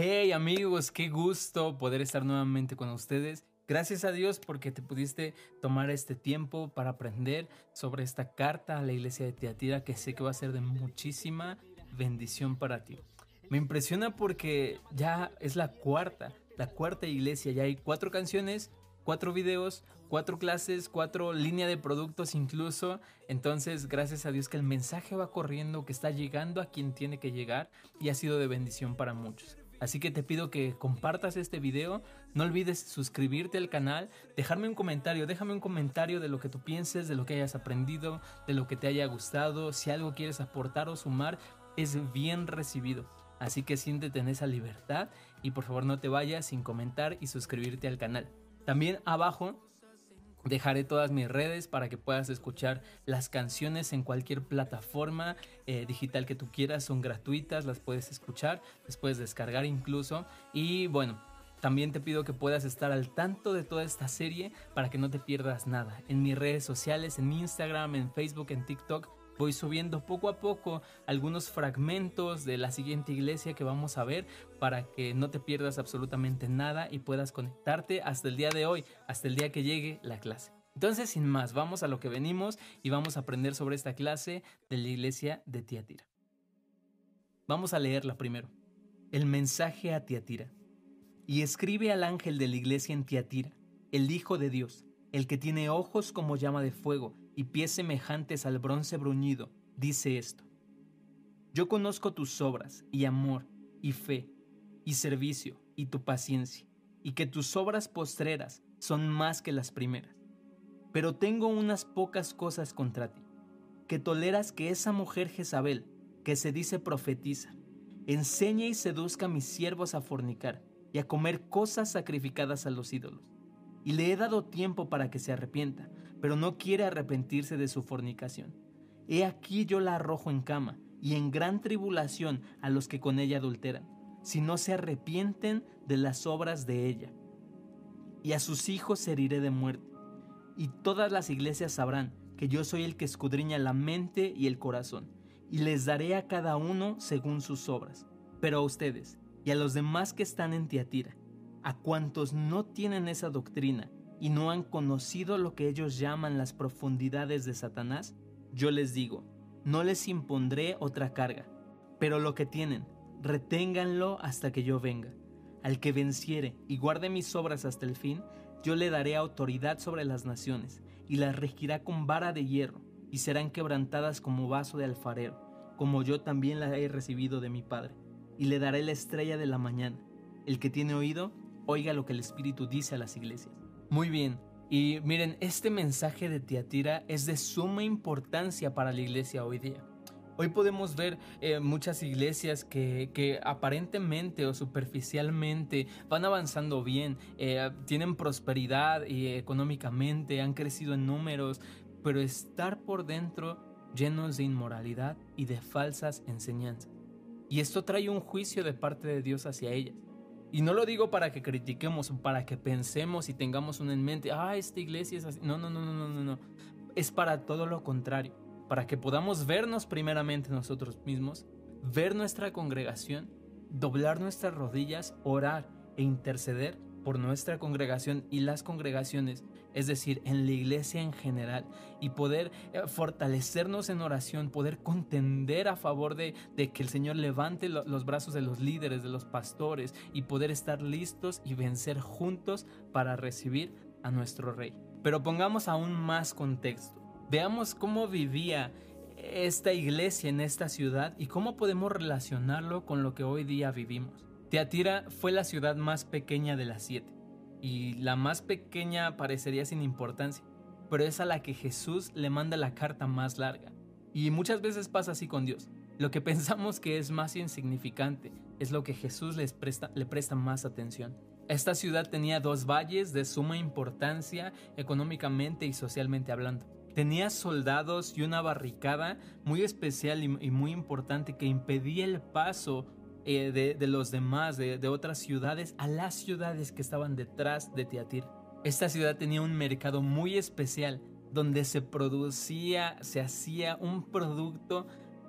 Hey amigos, qué gusto poder estar nuevamente con ustedes. Gracias a Dios porque te pudiste tomar este tiempo para aprender sobre esta carta a la iglesia de Teatira que sé que va a ser de muchísima bendición para ti. Me impresiona porque ya es la cuarta, la cuarta iglesia, ya hay cuatro canciones, cuatro videos, cuatro clases, cuatro líneas de productos incluso. Entonces, gracias a Dios que el mensaje va corriendo, que está llegando a quien tiene que llegar y ha sido de bendición para muchos. Así que te pido que compartas este video, no olvides suscribirte al canal, dejarme un comentario, déjame un comentario de lo que tú pienses, de lo que hayas aprendido, de lo que te haya gustado, si algo quieres aportar o sumar, es bien recibido. Así que siéntete en esa libertad y por favor no te vayas sin comentar y suscribirte al canal. También abajo Dejaré todas mis redes para que puedas escuchar las canciones en cualquier plataforma eh, digital que tú quieras. Son gratuitas, las puedes escuchar, las puedes descargar incluso. Y bueno, también te pido que puedas estar al tanto de toda esta serie para que no te pierdas nada. En mis redes sociales, en Instagram, en Facebook, en TikTok, voy subiendo poco a poco algunos fragmentos de la siguiente iglesia que vamos a ver para que no te pierdas absolutamente nada y puedas conectarte hasta el día de hoy, hasta el día que llegue la clase. Entonces, sin más, vamos a lo que venimos y vamos a aprender sobre esta clase de la iglesia de Tiatira. Vamos a leerla primero. El mensaje a Tiatira. Y escribe al ángel de la iglesia en Tiatira, el Hijo de Dios, el que tiene ojos como llama de fuego y pies semejantes al bronce bruñido, dice esto. Yo conozco tus obras y amor y fe y servicio y tu paciencia, y que tus obras postreras son más que las primeras. Pero tengo unas pocas cosas contra ti, que toleras que esa mujer Jezabel, que se dice profetiza, enseñe y seduzca a mis siervos a fornicar y a comer cosas sacrificadas a los ídolos y le he dado tiempo para que se arrepienta, pero no quiere arrepentirse de su fornicación. He aquí yo la arrojo en cama y en gran tribulación a los que con ella adulteran, si no se arrepienten de las obras de ella. Y a sus hijos heriré de muerte, y todas las iglesias sabrán que yo soy el que escudriña la mente y el corazón, y les daré a cada uno según sus obras. Pero a ustedes y a los demás que están en Tiatira, a cuantos no tienen esa doctrina y no han conocido lo que ellos llaman las profundidades de Satanás, yo les digo, no les impondré otra carga, pero lo que tienen, reténganlo hasta que yo venga. Al que venciere y guarde mis obras hasta el fin, yo le daré autoridad sobre las naciones, y las regirá con vara de hierro, y serán quebrantadas como vaso de alfarero, como yo también la he recibido de mi Padre, y le daré la estrella de la mañana. El que tiene oído, oiga lo que el Espíritu dice a las iglesias. Muy bien, y miren, este mensaje de Tiatira es de suma importancia para la iglesia hoy día. Hoy podemos ver eh, muchas iglesias que, aparentemente o superficialmente van avanzando bien, eh, tienen prosperidad y económicamente, han crecido en números, pero estar por dentro llenos de inmoralidad y de falsas enseñanzas. Y esto trae un juicio de parte de Dios hacia ellas. Y no lo digo para que critiquemos, para que pensemos y tengamos una en mente, ah, esta iglesia es así. No, no, no, no, no, no, no. Es para todo lo contrario. Para que podamos vernos primeramente nosotros mismos, ver nuestra congregación, doblar nuestras rodillas, orar e interceder por nuestra congregación y las congregaciones, es decir, en la iglesia en general, y poder eh, fortalecernos en oración, poder contender a favor de, que el Señor levante los brazos de los líderes, de los pastores, y poder estar listos y vencer juntos para recibir a nuestro Rey. Pero pongamos aún más contexto. Veamos cómo vivía esta iglesia en esta ciudad y cómo podemos relacionarlo con lo que hoy día vivimos. Teatira fue la ciudad más pequeña de las siete, y la más pequeña parecería sin importancia, pero es a la que Jesús le manda la carta más larga. Y muchas veces pasa así con Dios. Lo que pensamos que es más insignificante es lo que Jesús les presta, le presta más atención. Esta ciudad tenía dos valles de suma importancia económicamente y socialmente hablando. Tenía soldados y una barricada muy especial y muy importante que impedía el paso eh, de, los demás, de, otras ciudades, a las ciudades que estaban detrás de Teatir. Esta ciudad tenía un mercado muy especial donde se producía, se hacía un producto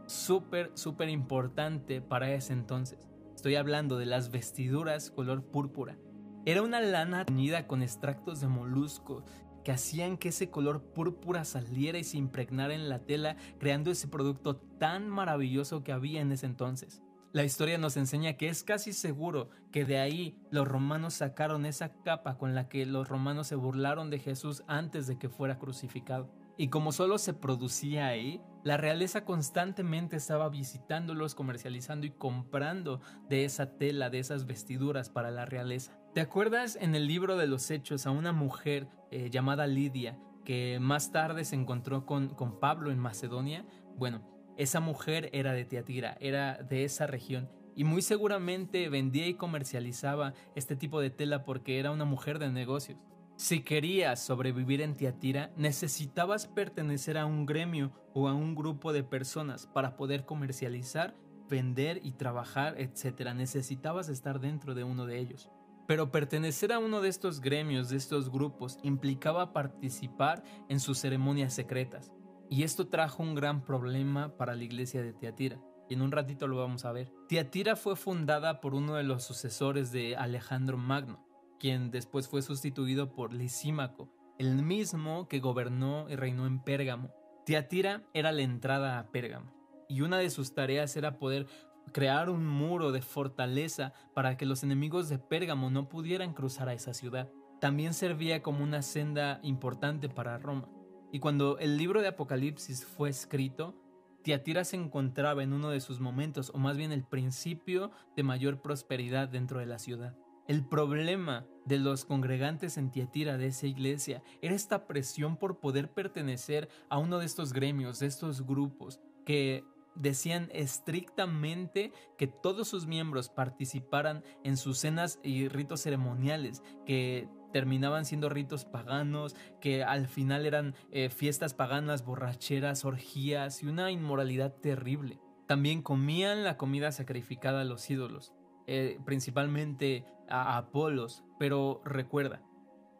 súper, súper importante para ese entonces. Estoy hablando de las vestiduras color púrpura. Era una lana teñida con extractos de moluscos que hacían que ese color púrpura saliera y se impregnara en la tela, creando ese producto tan maravilloso que había en ese entonces. La historia nos enseña que es casi seguro que de ahí los romanos sacaron esa capa con la que los romanos se burlaron de Jesús antes de que fuera crucificado. Y como solo se producía ahí, la realeza constantemente estaba visitándolos, comercializando y comprando de esa tela, de esas vestiduras para la realeza. ¿Te acuerdas en el libro de los Hechos a una mujer eh, llamada Lidia que más tarde se encontró con, con Pablo en Macedonia? Bueno, esa mujer era de Teatira, era de esa región y muy seguramente vendía y comercializaba este tipo de tela porque era una mujer de negocios. Si querías sobrevivir en Tiatira, necesitabas pertenecer a un gremio o a un grupo de personas para poder comercializar, vender y trabajar, etc. Necesitabas estar dentro de uno de ellos. Pero pertenecer a uno de estos gremios, de estos grupos, implicaba participar en sus ceremonias secretas. Y esto trajo un gran problema para la iglesia de Tiatira. Y en un ratito lo vamos a ver. Tiatira fue fundada por uno de los sucesores de Alejandro Magno, quien después fue sustituido por Lisímaco, el mismo que gobernó y reinó en Pérgamo. Tiatira era la entrada a Pérgamo, y una de sus tareas era poder crear un muro de fortaleza para que los enemigos de Pérgamo no pudieran cruzar a esa ciudad. También servía como una senda importante para Roma. Y cuando el libro de Apocalipsis fue escrito, Tiatira se encontraba en uno de sus momentos, o más bien el principio de mayor prosperidad dentro de la ciudad. El problema de los congregantes en Tiatira de esa iglesia era esta presión por poder pertenecer a uno de estos gremios, de estos grupos, que decían estrictamente que todos sus miembros participaran en sus cenas y ritos ceremoniales, que terminaban siendo ritos paganos, que al final eran eh, fiestas paganas, borracheras, orgías y una inmoralidad terrible. También comían la comida sacrificada a los ídolos, eh, principalmente a Apolos, pero recuerda,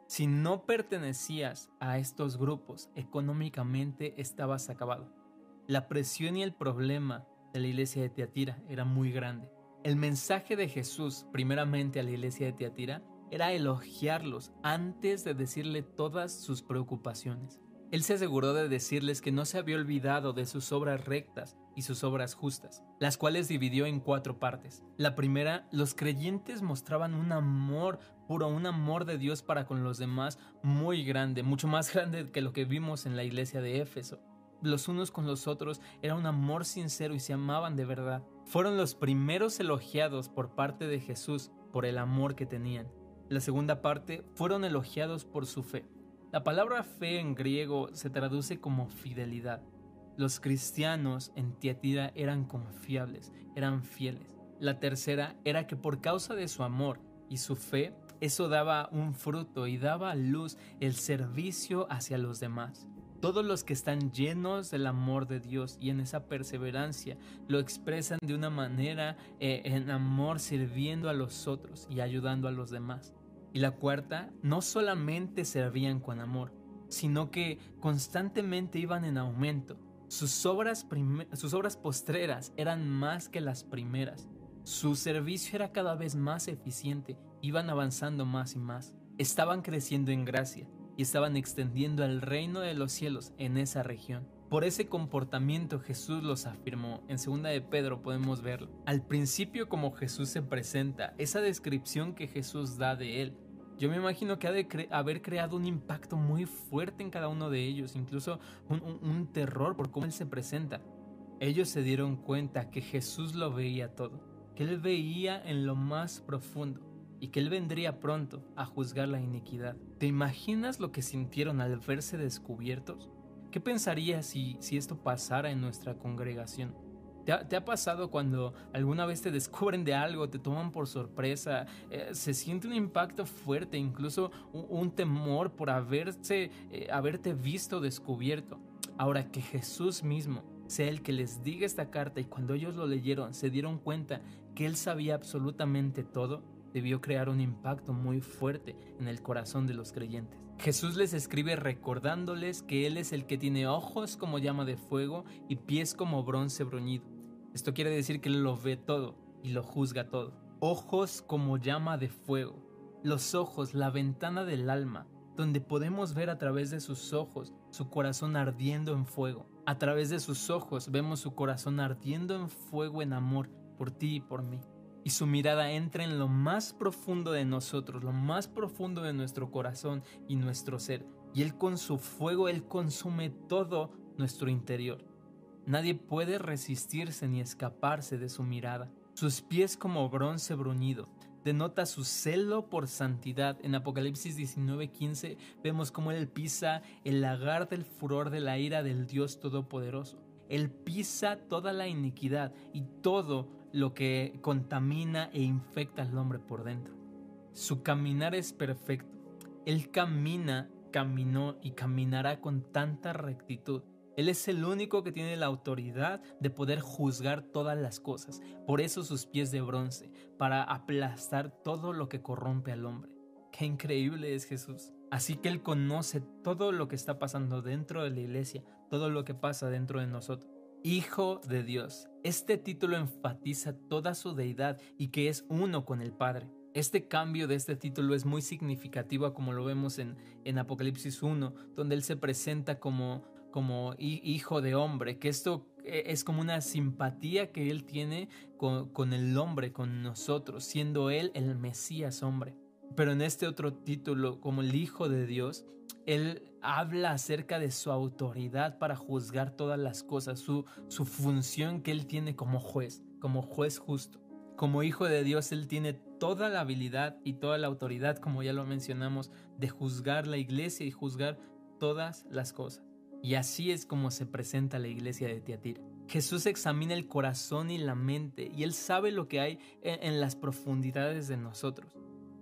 si no pertenecías a estos grupos, económicamente estabas acabado. La presión y el problema de la iglesia de Teatira era muy grande. El mensaje de Jesús, primeramente a la iglesia de Teatira, era elogiarlos antes de decirle todas sus preocupaciones. Él se aseguró de decirles que no se había olvidado de sus obras rectas y sus obras justas, las cuales dividió en cuatro partes. La primera, los creyentes mostraban un amor puro, un amor de Dios para con los demás muy grande, mucho más grande que lo que vimos en la iglesia de Éfeso. Los unos con los otros era un amor sincero y se amaban de verdad. Fueron los primeros elogiados por parte de Jesús por el amor que tenían. La segunda parte fueron elogiados por su fe. La palabra fe en griego se traduce como fidelidad. Los cristianos en Tiatira eran confiables, eran fieles. La tercera era que por causa de su amor y su fe, eso daba un fruto y daba a luz el servicio hacia los demás. Todos los que están llenos del amor de Dios y en esa perseverancia lo expresan de una manera eh, en amor sirviendo a los otros y ayudando a los demás. Y la cuarta, no solamente servían con amor, sino que constantemente iban en aumento. Sus obras, sus obras postreras eran más que las primeras. Su servicio era cada vez más eficiente, iban avanzando más y más. Estaban creciendo en gracia y estaban extendiendo el reino de los cielos en esa región. Por ese comportamiento Jesús los afirmó. En segunda de Pedro podemos verlo. Al principio como Jesús se presenta, esa descripción que Jesús da de él, yo me imagino que ha de haber creado un impacto muy fuerte en cada uno de ellos, incluso un, un terror por cómo él se presenta. Ellos se dieron cuenta que Jesús lo veía todo, que él veía en lo más profundo y que él vendría pronto a juzgar la iniquidad. ¿Te imaginas lo que sintieron al verse descubiertos? ¿Qué pensarías si, si esto pasara en nuestra congregación? ¿Te ha, pasado cuando alguna vez te descubren de algo, te toman por sorpresa? Eh, se siente un impacto fuerte, incluso un, temor por haberse, eh, haberte visto descubierto. Ahora que Jesús mismo sea el que les diga esta carta y cuando ellos lo leyeron se dieron cuenta que Él sabía absolutamente todo, debió crear un impacto muy fuerte en el corazón de los creyentes. Jesús les escribe recordándoles que Él es el que tiene ojos como llama de fuego y pies como bronce bruñido. Esto quiere decir que lo ve todo, y lo juzga todo. Ojos como llama de fuego. Los ojos, la ventana del alma, donde podemos ver a través de sus ojos su corazón ardiendo en fuego. A través de sus ojos vemos su corazón ardiendo en fuego en amor por ti y por mí. Y su mirada entra en lo más profundo de nosotros, lo más profundo de nuestro corazón y nuestro ser. Y Él con su fuego, Él consume todo nuestro interior. Nadie puede resistirse ni escaparse de su mirada. Sus pies como bronce bruñido, denota su celo por santidad. En Apocalipsis 19:15 vemos cómo Él pisa el lagar del furor de la ira del Dios Todopoderoso. Él pisa toda la iniquidad y todo lo que contamina e infecta al hombre por dentro. Su caminar es perfecto. Él camina, caminó y caminará con tanta rectitud. Él es el único que tiene la autoridad de poder juzgar todas las cosas. Por eso sus pies de bronce, para aplastar todo lo que corrompe al hombre. Qué increíble es Jesús. Así que Él conoce todo lo que está pasando dentro de la iglesia, todo lo que pasa dentro de nosotros. Hijo de Dios. Este título enfatiza toda su deidad y que es uno con el Padre. Este cambio de este título es muy significativo como lo vemos en, en Apocalipsis 1, donde Él se presenta como, como hijo de hombre, que esto e, es como una simpatía que Él tiene con, con el hombre, con nosotros, siendo Él el Mesías hombre. Pero en este otro título, como el Hijo de Dios, Él habla acerca de su autoridad para juzgar todas las cosas, su, su función que Él tiene como juez, como juez justo. Como Hijo de Dios, Él tiene toda la habilidad y toda la autoridad, como ya lo mencionamos, de juzgar la iglesia y juzgar todas las cosas. Y así es como se presenta la iglesia de Tiatira. Jesús examina el corazón y la mente y Él sabe lo que hay en las profundidades de nosotros.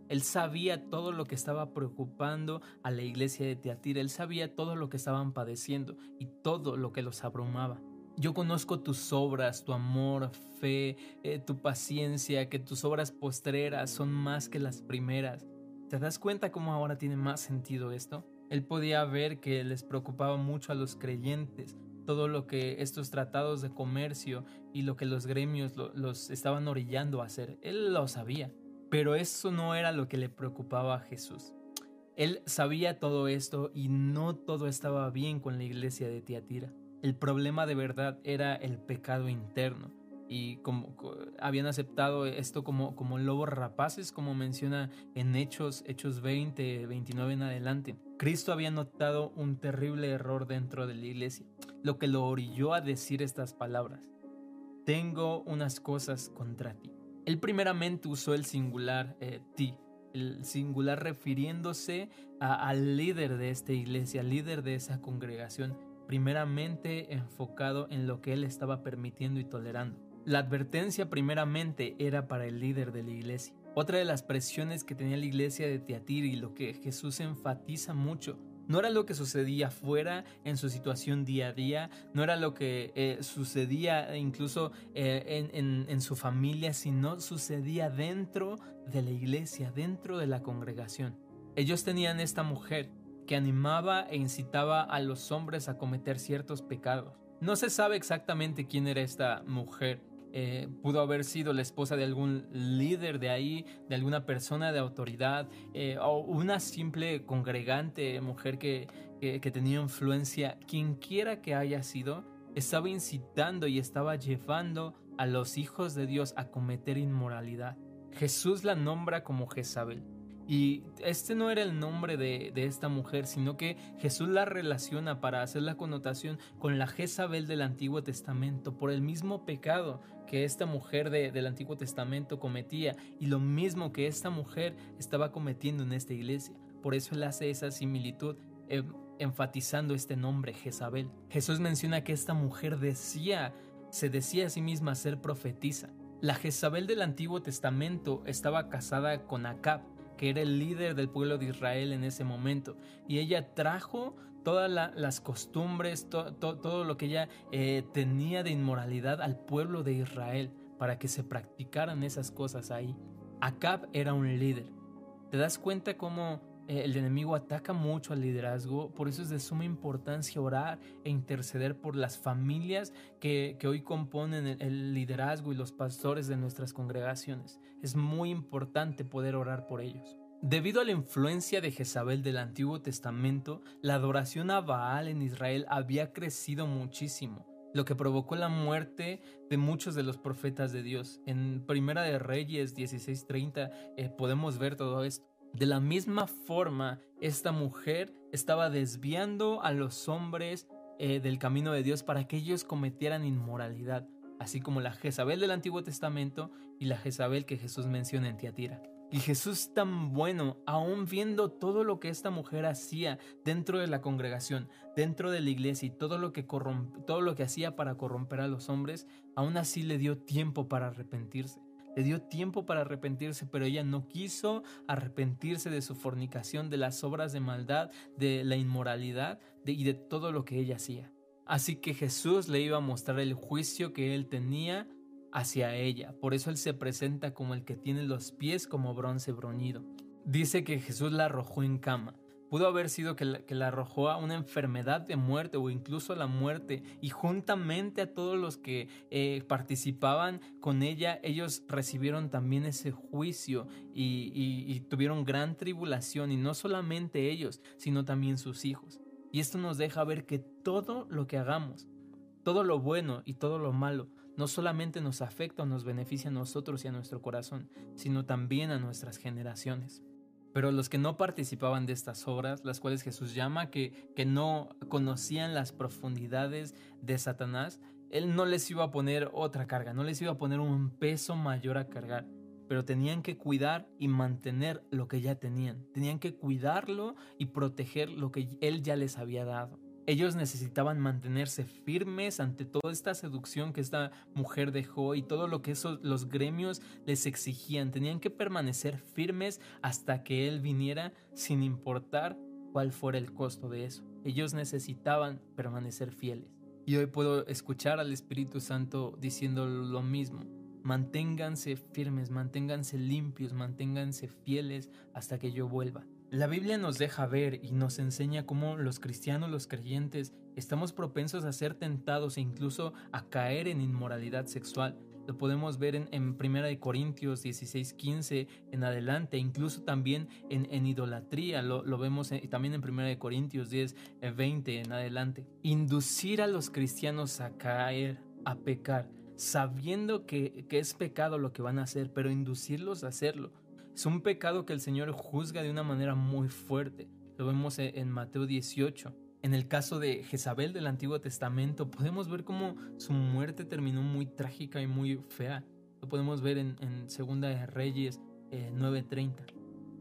Él sabía todo lo que estaba preocupando a la iglesia de Teatira, él sabía todo lo que estaban padeciendo y todo lo que los abrumaba. Yo conozco tus obras, tu amor, fe, eh, tu paciencia, que tus obras postreras son más que las primeras. ¿Te das cuenta cómo ahora tiene más sentido esto? Él podía ver que les preocupaba mucho a los creyentes todo lo que estos tratados de comercio y lo que los gremios los estaban orillando a hacer. Él lo sabía. Pero eso no era lo que le preocupaba a Jesús. Él sabía todo esto y no todo estaba bien con la iglesia de Tiatira. El problema de verdad era el pecado interno y como habían aceptado esto como, como lobos rapaces, como menciona en Hechos, Hechos 20, 29 en adelante. Cristo había notado un terrible error dentro de la iglesia, lo que lo orilló a decir estas palabras. Tengo unas cosas contra ti él primeramente usó el singular eh, ti, el singular refiriéndose al líder de esta iglesia, al líder de esa congregación, primeramente enfocado en lo que él estaba permitiendo y tolerando. La advertencia primeramente era para el líder de la iglesia. Otra de las presiones que tenía la iglesia de Tiatira y lo que Jesús enfatiza mucho no era lo que sucedía fuera en su situación día a día, no era lo que eh, sucedía incluso eh, en, su familia, sino sucedía dentro de la iglesia, dentro de la congregación. Ellos tenían esta mujer que animaba e incitaba a los hombres a cometer ciertos pecados. No se sabe exactamente quién era esta mujer, eh, pudo haber sido la esposa de algún líder de ahí, de alguna persona de autoridad, eh, o una simple congregante, mujer que, que tenía influencia, quien quiera que haya sido, estaba incitando y estaba llevando a los hijos de Dios a cometer inmoralidad. Jesús la nombra como Jezabel. Y este no era el nombre de, esta mujer, sino que Jesús la relaciona para hacer la connotación con la Jezabel del Antiguo Testamento, por el mismo pecado que esta mujer del Antiguo Testamento cometía y lo mismo que esta mujer estaba cometiendo en esta iglesia. Por eso él hace esa similitud. Em, enfatizando este nombre, Jezabel. Jesús menciona que esta mujer decía, se decía a sí misma ser profetisa. La Jezabel del Antiguo Testamento estaba casada con Acab, que era el líder del pueblo de Israel en ese momento. Y ella trajo todas las costumbres, todo lo que ella eh, tenía de inmoralidad al pueblo de Israel para que se practicaran esas cosas ahí. Acab era un líder. ¿Te das cuenta cómo el enemigo ataca mucho al liderazgo, por eso es de suma importancia orar e interceder por las familias que, hoy componen el, liderazgo y los pastores de nuestras congregaciones. Es muy importante poder orar por ellos. Debido a la influencia de Jezabel del Antiguo Testamento, la adoración a Baal en Israel había crecido muchísimo, lo que provocó la muerte de muchos de los profetas de Dios. En Primera de Reyes 16:30 eh, podemos ver todo esto. De la misma forma, esta mujer estaba desviando a los hombres eh, del camino de Dios para que ellos cometieran inmoralidad, así como la Jezabel del Antiguo Testamento y la Jezabel que Jesús menciona en Tiatira. Y Jesús tan bueno, aún viendo todo lo que esta mujer hacía dentro de la congregación, dentro de la iglesia y todo lo que, todo lo que hacía para corromper a los hombres, aún así le dio tiempo para arrepentirse. Le dio tiempo para arrepentirse, pero ella no quiso arrepentirse de su fornicación, de las obras de maldad, de la inmoralidad y de todo lo que ella hacía. Así que Jesús le iba a mostrar el juicio que él tenía hacia ella. Por eso él se presenta como el que tiene los pies como bronce broñido. Dice que Jesús la arrojó en cama. Pudo haber sido que la, arrojó a una enfermedad de muerte o incluso a la muerte y juntamente a todos los que eh, participaban con ella, ellos recibieron también ese juicio y tuvieron gran tribulación y no solamente ellos, sino también sus hijos. Y esto nos deja ver que todo lo que hagamos, todo lo bueno y todo lo malo, no solamente nos afecta o nos beneficia a nosotros y a nuestro corazón, sino también a nuestras generaciones. Pero los que no participaban de estas obras, las cuales Jesús llama que, que no conocían las profundidades de Satanás, Él no les iba a poner otra carga, no les iba a poner un peso mayor a cargar, pero tenían que cuidar y mantener lo que ya tenían, tenían que cuidarlo y proteger lo que Él ya les había dado. Ellos necesitaban mantenerse firmes ante toda esta seducción que esta mujer dejó y todo lo que esos, los gremios les exigían. Tenían que permanecer firmes hasta que Él viniera sin importar cuál fuera el costo de eso. Ellos necesitaban permanecer fieles. Y hoy puedo escuchar al Espíritu Santo diciendo lo mismo. Manténganse firmes, manténganse limpios, manténganse fieles hasta que yo vuelva. La Biblia nos deja ver y nos enseña cómo los cristianos, los creyentes, estamos propensos a ser tentados e incluso a caer en inmoralidad sexual. Lo podemos ver en, en 1 Corintios 16, 15 en adelante, incluso también en, idolatría, lo, vemos también en 1 Corintios 10, 20 eh, en adelante. Inducir a los cristianos a caer, a pecar, sabiendo que, que es pecado lo que van a hacer, pero inducirlos a hacerlo es un pecado que el Señor juzga de una manera muy fuerte. Lo vemos e-, en Mateo 18. En el caso de Jezabel del Antiguo Testamento, podemos ver cómo su muerte terminó muy trágica y muy fea. Lo podemos ver en, Segunda de Reyes 9:30. Eh,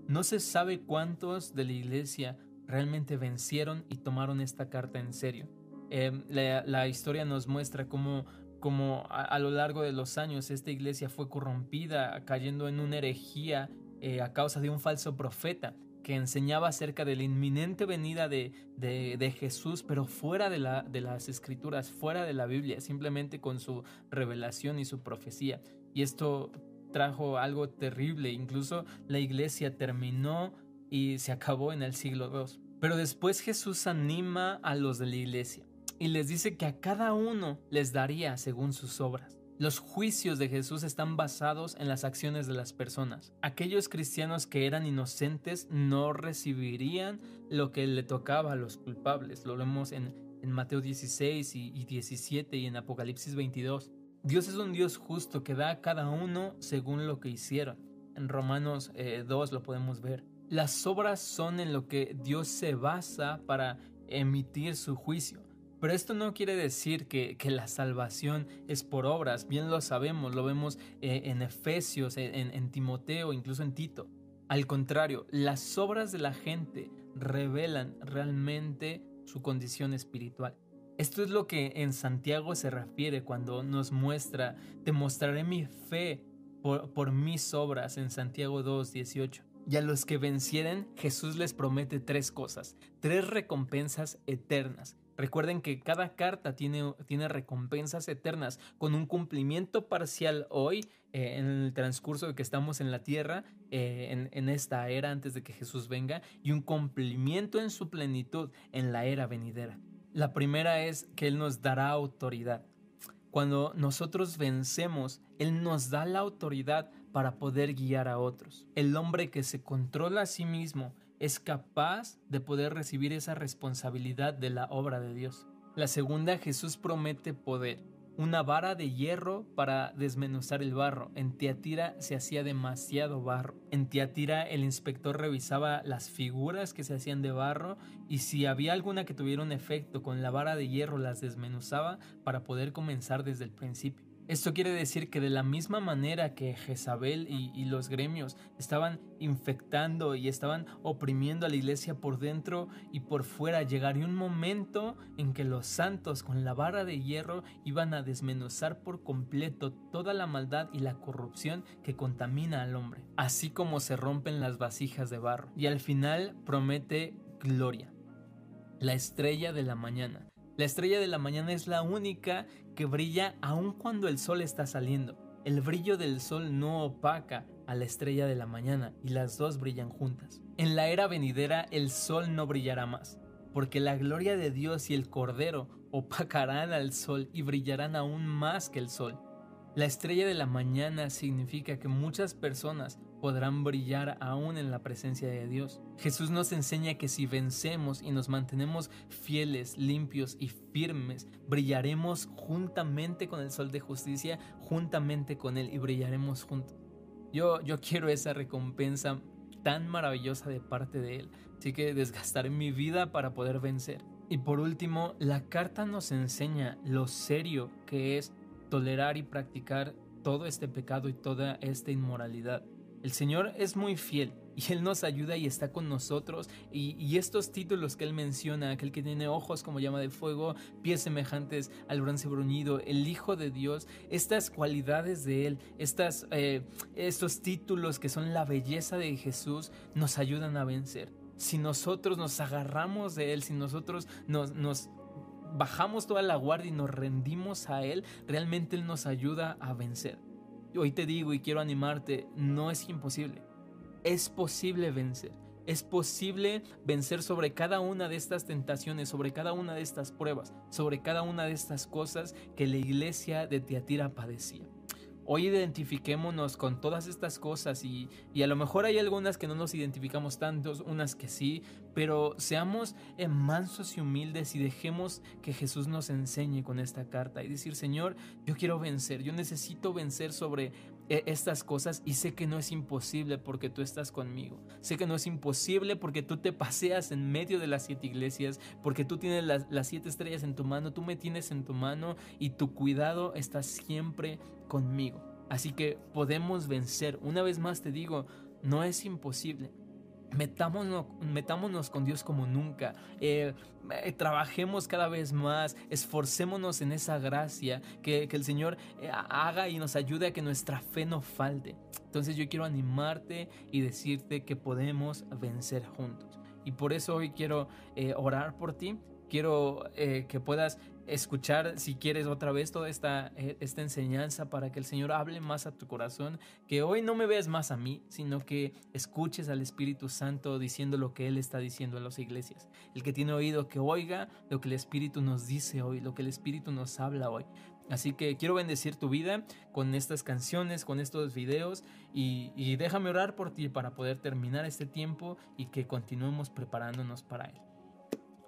no se sabe cuántos de la iglesia realmente vencieron y tomaron esta carta en serio. Em, la, historia nos muestra cómo, cómo a, a, lo largo de los años esta iglesia fue corrompida, cayendo en una herejía eh, a causa de un falso profeta que enseñaba acerca de la inminente venida de, Jesús, pero fuera de, de las escrituras, fuera de la Biblia, simplemente con su revelación y su profecía. Y esto trajo algo terrible, incluso la iglesia terminó y se acabó en el siglo II. Pero después Jesús anima a los de la iglesia y les dice que a cada uno les daría según sus obras. Los juicios de Jesús están basados en las acciones de las personas. Aquellos cristianos que eran inocentes no recibirían lo que le tocaba a los culpables. Lo vemos en, Mateo 16 y, 17 y en Apocalipsis 22. Dios es un Dios justo que da a cada uno según lo que hicieron. En Romanos 2 eh, lo podemos ver. Las obras son en lo que Dios se basa para emitir su juicio. Pero esto no quiere decir que, la salvación es por obras, bien lo sabemos, lo vemos eh, en Efesios, en, Timoteo, incluso en Tito. Al contrario, las obras de la gente revelan realmente su condición espiritual. Esto es lo que en Santiago se refiere cuando nos muestra, te mostraré mi fe por, por mis obras en Santiago 2, 18. Y a los que vencieren, Jesús les promete tres cosas, tres recompensas eternas Recuerden que cada carta tiene, tiene recompensas eternas, con un cumplimiento parcial hoy, eh, en el transcurso de que estamos en la tierra, eh, en, en esta era antes de que Jesús venga, y un cumplimiento en su plenitud en la era venidera. La primera es que Él nos dará autoridad. Cuando nosotros vencemos, Él nos da la autoridad para poder guiar a otros. El hombre que se controla a sí mismo es capaz de poder recibir esa responsabilidad de la obra de Dios. La segunda, Jesús promete poder, una vara de hierro para desmenuzar el barro. En Tiatira se hacía demasiado barro. En Tiatira el inspector revisaba las figuras que se hacían de barro y si había alguna que tuviera un efecto con la vara de hierro las desmenuzaba para poder comenzar desde el principio. Esto quiere decir que de la misma manera que Jezabel y, los gremios estaban infectando y estaban oprimiendo a la iglesia por dentro y por fuera, llegaría un momento en que los santos con la vara de hierro iban a desmenuzar por completo toda la maldad y la corrupción que contamina al hombre, así como se rompen las vasijas de barro. Y al final promete gloria, la estrella de la mañana. La estrella de la mañana es la única que brilla aun cuando el sol está saliendo. El brillo del sol no opaca a la estrella de la mañana y las dos brillan juntas. En la era venidera el sol no brillará más, porque la gloria de Dios y el Cordero opacarán al sol y brillarán aún más que el sol. La estrella de la mañana significa que muchas personas podrán brillar aún en la presencia de Dios. Jesús nos enseña que si vencemos y nos mantenemos fieles, limpios y firmes, brillaremos juntamente con el sol de justicia, juntamente con Él y brillaremos juntos. Yo, yo quiero esa recompensa tan maravillosa de parte de Él, así que desgastaré mi vida para poder vencer. Y por último, la carta nos enseña lo serio que es tolerar y practicar todo este pecado y toda esta inmoralidad. El Señor es muy fiel y Él nos ayuda y está con nosotros. Y, estos títulos que Él menciona, aquel que tiene ojos como llama de fuego, pies semejantes al bronce bruñido, el Hijo de Dios, estas cualidades de Él, estas, eh, estos títulos que son la belleza de Jesús, nos ayudan a vencer. Si nosotros nos agarramos de Él, si nosotros nos, nos bajamos toda la guardia y nos rendimos a Él, realmente Él nos ayuda a vencer hoy te digo y quiero animarte, no es imposible. Es posible vencer. Es posible vencer sobre cada una de estas tentaciones, sobre cada una de estas pruebas, sobre cada una de estas cosas que la iglesia de Tiatira padecía. Hoy identifiquémonos con todas estas cosas y, a lo mejor hay algunas que no nos identificamos tantos, unas que sí, pero seamos eh, mansos y humildes y dejemos que Jesús nos enseñe con esta carta y decir, Señor, yo quiero vencer, yo necesito vencer sobre estas cosas y sé que no es imposible porque tú estás conmigo. Sé que no es imposible porque tú te paseas en medio de las siete iglesias, porque tú tienes las, las, siete estrellas en tu mano, tú me tienes en tu mano y tu cuidado está siempre conmigo. Así que podemos vencer. Una vez más te digo, no es imposible. Metámonos, metámonos, con Dios como nunca, eh, eh, trabajemos cada vez más, esforcémonos en esa gracia, que, el Señor eh, haga y nos ayude a que nuestra fe no falte. Entonces yo quiero animarte y decirte que podemos vencer juntos. Y por eso hoy quiero orar por ti, quiero que puedas escuchar, si quieres, otra vez toda esta, eh, esta enseñanza para que el Señor hable más a tu corazón, que hoy no me veas más a mí, sino que escuches al Espíritu Santo diciendo lo que Él está diciendo a las iglesias. El que tiene oído, que oiga lo que el Espíritu nos dice hoy, lo que el Espíritu nos habla hoy. Así que quiero bendecir tu vida con estas canciones, con estos videos y, y déjame orar por ti para poder terminar este tiempo y que continuemos preparándonos para Él.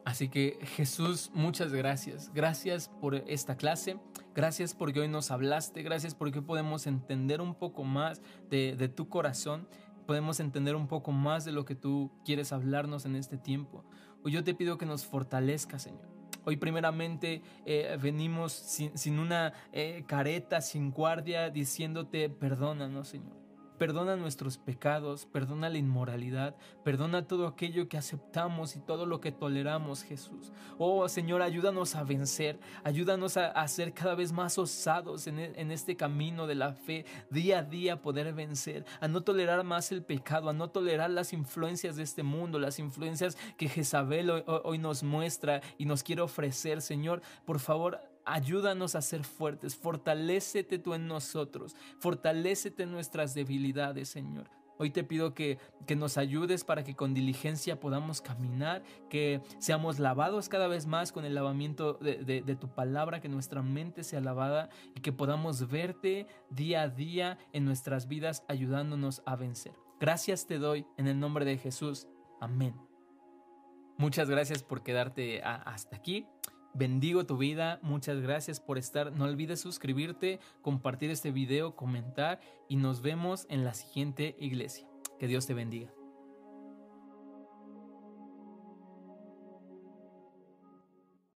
Así que Jesús, muchas gracias. Gracias por esta clase. Gracias porque hoy nos hablaste. Gracias porque podemos entender un poco más de, tu corazón. Podemos entender un poco más de lo que tú quieres hablarnos en este tiempo. Hoy yo te pido que nos fortalezca, Señor. Hoy primeramente eh, venimos sin, una eh, careta, sin guardia, diciéndote, perdónanos, Señor. Perdona nuestros pecados, perdona la inmoralidad, perdona todo aquello que aceptamos y todo lo que toleramos, Jesús. Oh Señor, ayúdanos a vencer, ayúdanos a, ser cada vez más osados en, e, en este camino de la fe, día a día poder vencer, a no tolerar más el pecado, a no tolerar las influencias de este mundo, las influencias que Jezabel hoy, nos muestra y nos quiere ofrecer, Señor. Por favor, Ayúdanos a ser fuertes, fortalécete tú en nosotros, fortalécete nuestras debilidades, Señor. Hoy te pido que, que, nos ayudes para que con diligencia podamos caminar, que seamos lavados cada vez más con el lavamiento de, de, tu palabra, que nuestra mente sea lavada y que podamos verte día a día en nuestras vidas ayudándonos a vencer. Gracias te doy en el nombre de Jesús. Amén. Muchas gracias por quedarte hasta aquí. Bendigo tu vida, muchas gracias por estar. No olvides suscribirte, compartir este video, comentar y nos vemos en la siguiente iglesia. Que Dios te bendiga.